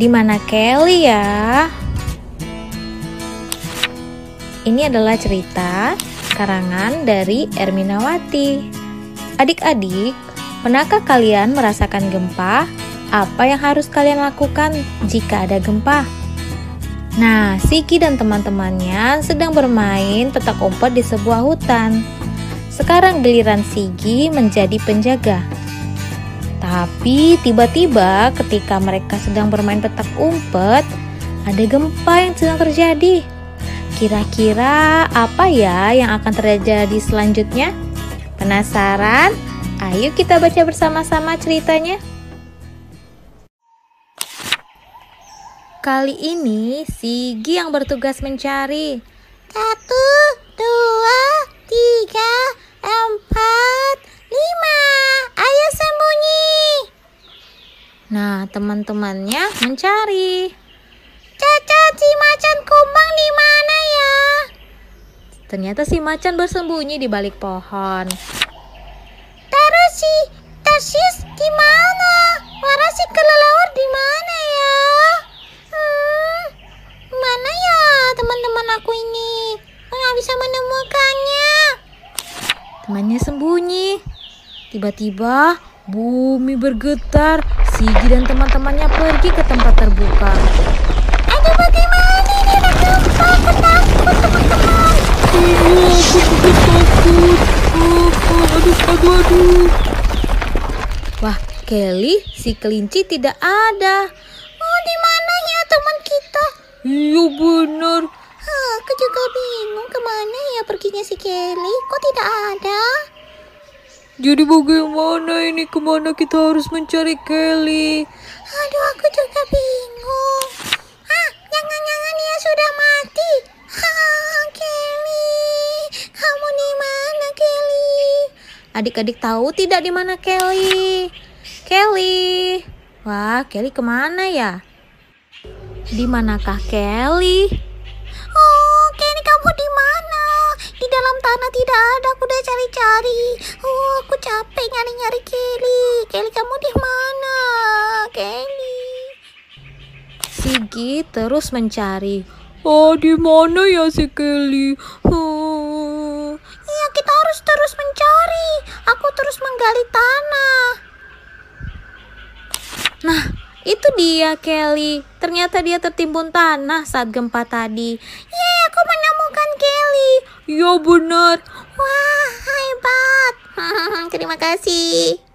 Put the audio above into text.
Di mana Kelly ya? Ini adalah cerita karangan dari Erminawati. Adik-adik, pernahkah kalian merasakan gempa? Apa yang harus kalian lakukan jika ada gempa? Nah, Siki dan teman-temannya sedang bermain petak umpet di sebuah hutan. Sekarang giliran Sigi menjadi penjaga. Tapi tiba-tiba ketika mereka sedang bermain petak umpet, ada gempa yang sedang terjadi. Kira-kira apa ya yang akan terjadi selanjutnya? Penasaran? Ayo kita baca bersama-sama ceritanya. Kali ini Sigi yang bertugas mencari. Satu, dua, tiga, empat, lima. Ayo sembunyi. Nah, teman-temannya mencari. Caca, si macan kumbang di mana ya? Ternyata si macan bersembunyi di balik pohon. Terus si Tarsis di mana? Waras si kelelawar di mana ya? Hmm, mana ya teman-teman aku ini? Nggak bisa menemukannya. Temannya sembunyi. Tiba-tiba bumi bergetar. Sigi dan teman-temannya pergi ke tempat terbuka. Aduh bagaimana ini ada gempa? Aku takut teman-teman. Iya, aku juga takut. Oh, oh, aduh, aduh, aduh. Wah, Kelly, si kelinci tidak ada. Oh di mana ya teman kita? Iya benar. Hah, aku juga bingung ke mana ya perginya si Kelly. Kok tidak ada? Jadi bagaimana ini? Ke mana kita harus mencari Kelly? Aduh, aku juga bingung. Ah, jangan-jangan dia sudah mati. Ah, Kelly, kamu di mana, Kelly? Adik-adik tahu tidak di mana Kelly? Kelly. Wah, Kelly ke mana ya? Di manakah Kelly? Oh, Kelly kamu di mana? Tanah tidak ada. Aku udah cari-cari. Oh, aku capek nyari-nyari Kelly. Kelly kamu di mana, Kelly? Sigi terus mencari. Oh, di mana ya si Kelly? Hmm. Iya, kita harus terus mencari. Aku terus menggali tanah. Nah, itu dia Kelly. Ternyata dia tertimbun tanah saat gempa tadi. Yeay, Kelly. Ya benar. Wah, hebat. Terima kasih.